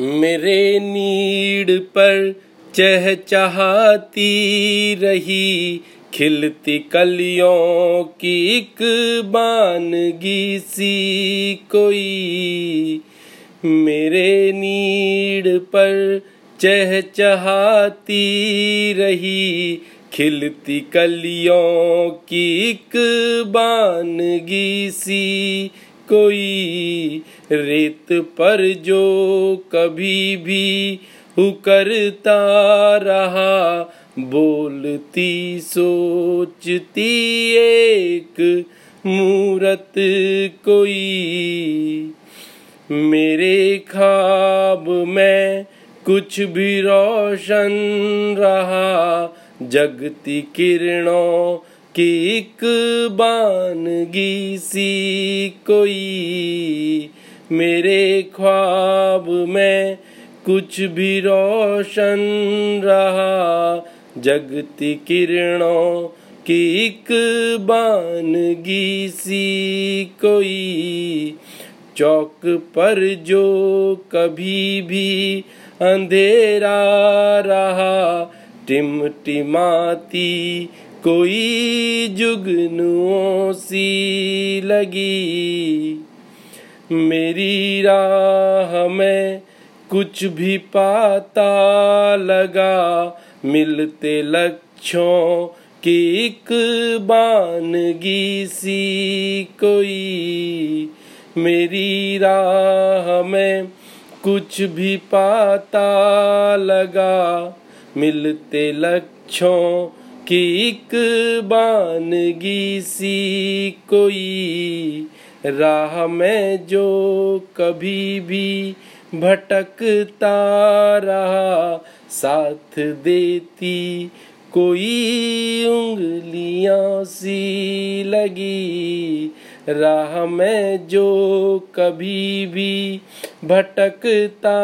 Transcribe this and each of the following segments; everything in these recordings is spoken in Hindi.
मेरे नीड पर चहचहाती रही, खिलती कलियों की एक बानगी सी कोई। मेरे नीड पर चहचहाती रही, खिलती कलियों की एक बानगी सी कोई रेत पर जो कभी भी करता रहा, बोलती, सोचती, एक मूरत कोई। मेरे खाब में कुछ भी रोशन रहा, जगती किरणों की एक बानगी सी कोई मेरे ख्वाब में कुछ भी रोशन रहा। जगती किरणों की एक बानगी सी कोई चौक पर जो कभी भी अंधेरा रहा। टिमटिमाती कोई जुगनुओं सी लगी। मेरी राह में कुछ भी पाता लगा। मिलते लक्ष्यों की एक बानगी सी कोई। मेरी राह में कुछ भी पाता लगा। मिलते लक्ष्यों की एक बानगी सी कोई राह में जो कभी भी भटकता रहा, साथ देती कोई उंगलियाँ सी लगी। राह में जो कभी भी भटकता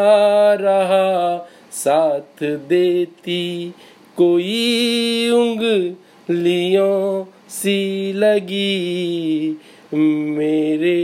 रहा, साथ देती कोई उंगलियों सी लगी मेरे